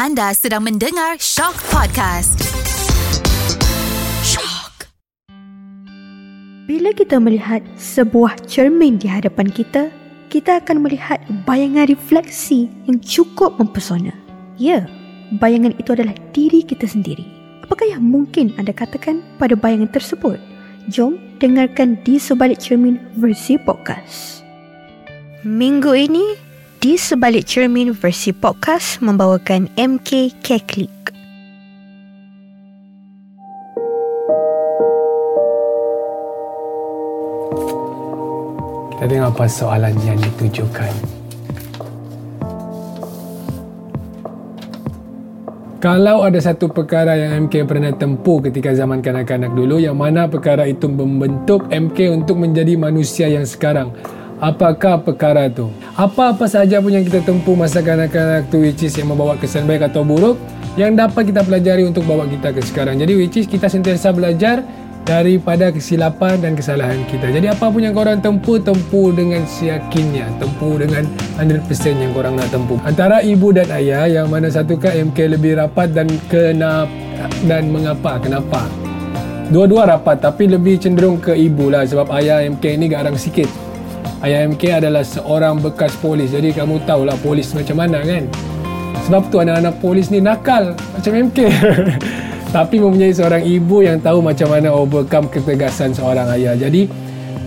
Anda sedang mendengar Shock Podcast. Shock. Bila kita melihat sebuah cermin di hadapan kita, kita akan melihat bayangan refleksi yang cukup mempesona. Ya, bayangan itu adalah diri kita sendiri. Apakah yang mungkin anda katakan pada bayangan tersebut? Jom dengarkan di sebalik cermin versi podcast. Minggu ini, di sebalik cermin versi podcast membawakan MK Keklik. Kita tengok apa soalan yang ditujukan. Kalau ada satu perkara yang MK pernah tempuh ketika zaman kanak-kanak dulu yang mana perkara itu membentuk MK untuk menjadi manusia yang sekarang apakah perkara itu apa-apa sahaja pun yang kita tempuh masa kanak-kanak tu which is yang membawa kesan baik atau buruk yang dapat kita pelajari untuk bawa kita ke sekarang. Jadi which is kita sentiasa belajar daripada kesilapan dan kesalahan kita. Jadi apa pun yang korang tempuh tempuh dengan seyakinnya. Tempuh dengan 100% yang korang nak tempuh. Antara ibu dan ayah yang mana satukah MK lebih rapat dan kenapa dan mengapa kenapa? Dua-dua rapat tapi lebih cenderung ke ibu lah sebab ayah MK ni garang sikit Ayah MK adalah seorang bekas polis. Jadi kamu tahulah polis macam mana kan? Sebab tu anak-anak polis ni nakal Macam MK Tapi mempunyai seorang ibu yang tahu macam mana overcome ketegasan seorang ayah. Jadi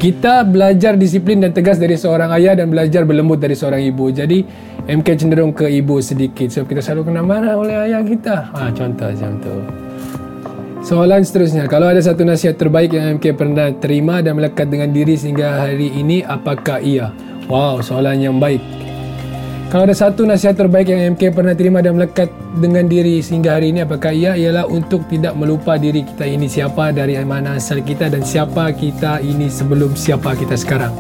kita belajar disiplin dan tegas dari seorang ayah Dan belajar berlembut dari seorang ibu. Jadi MK cenderung ke ibu sedikit. Sebab kita selalu kena marah oleh ayah kita. Ha, Contoh macam tu Soalan seterusnya, kalau ada satu nasihat terbaik yang MK pernah terima dan melekat dengan diri sehingga hari ini, apakah ia? Wow, soalan yang baik. Kalau ada satu nasihat terbaik yang MK pernah terima dan melekat dengan diri sehingga hari ini, apakah ia? Ialah untuk tidak melupa diri kita ini siapa, dari mana asal kita dan siapa kita ini sebelum siapa kita sekarang.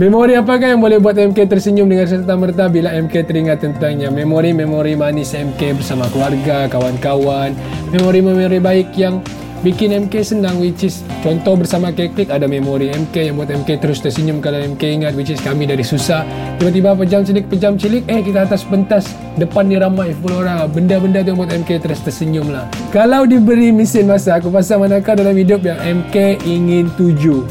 Memori apakah yang boleh buat MK tersenyum dengan serta-merta? Bila MK teringat tentangnya? Memori-memori manis MK bersama keluarga, kawan-kawan. Memori-memori baik yang bikin MK senang which is contoh bersama Keklik ada memori MK yang buat MK terus tersenyum. Kalau MK ingat which is kami dari susah. Tiba-tiba pejam cilik pejam cilik eh kita atas pentas depan ni ramai 10 orang. Benda-benda tu yang buat MK terus tersenyum lah. Kalau diberi mesin masa aku pasal manakah dalam hidup yang MK ingin tuju?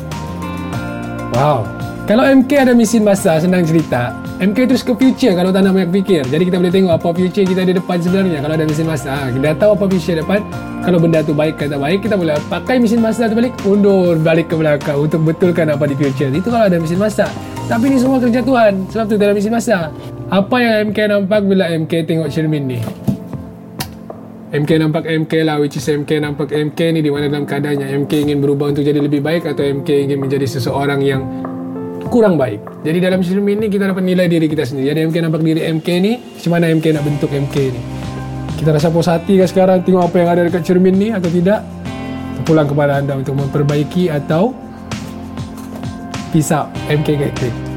Wow kalau MK ada mesin masa, senang cerita. MK terus ke future kalau tak nak banyak fikir. Jadi kita boleh tengok apa future kita di depan sebenarnya kalau ada mesin masa. Ha, kita tahu apa future depan. Kalau benda tu baik atau baik, kita boleh pakai mesin masa tu balik, undur balik ke belakang untuk betulkan apa di future. Itu kalau ada mesin masa. Tapi ni semua kerja Tuhan. Sebab tu dalam mesin masa. Apa yang MK nampak bila MK tengok cermin ni? MK nampak MK lah which is MK nampak MK ni di mana dalam keadaannya MK ingin berubah untuk jadi lebih baik atau MK ingin menjadi seseorang yang kurang baik. Jadi dalam cermin ni kita dapat nilai diri kita sendiri. Jadi MK nampak diri MK ni, macam mana MK nak bentuk MK ni. Kita rasa puas hati ke sekarang tengok apa yang ada dekat cermin ni atau tidak? Pulang kepada anda untuk memperbaiki atau pisau MK Keklik.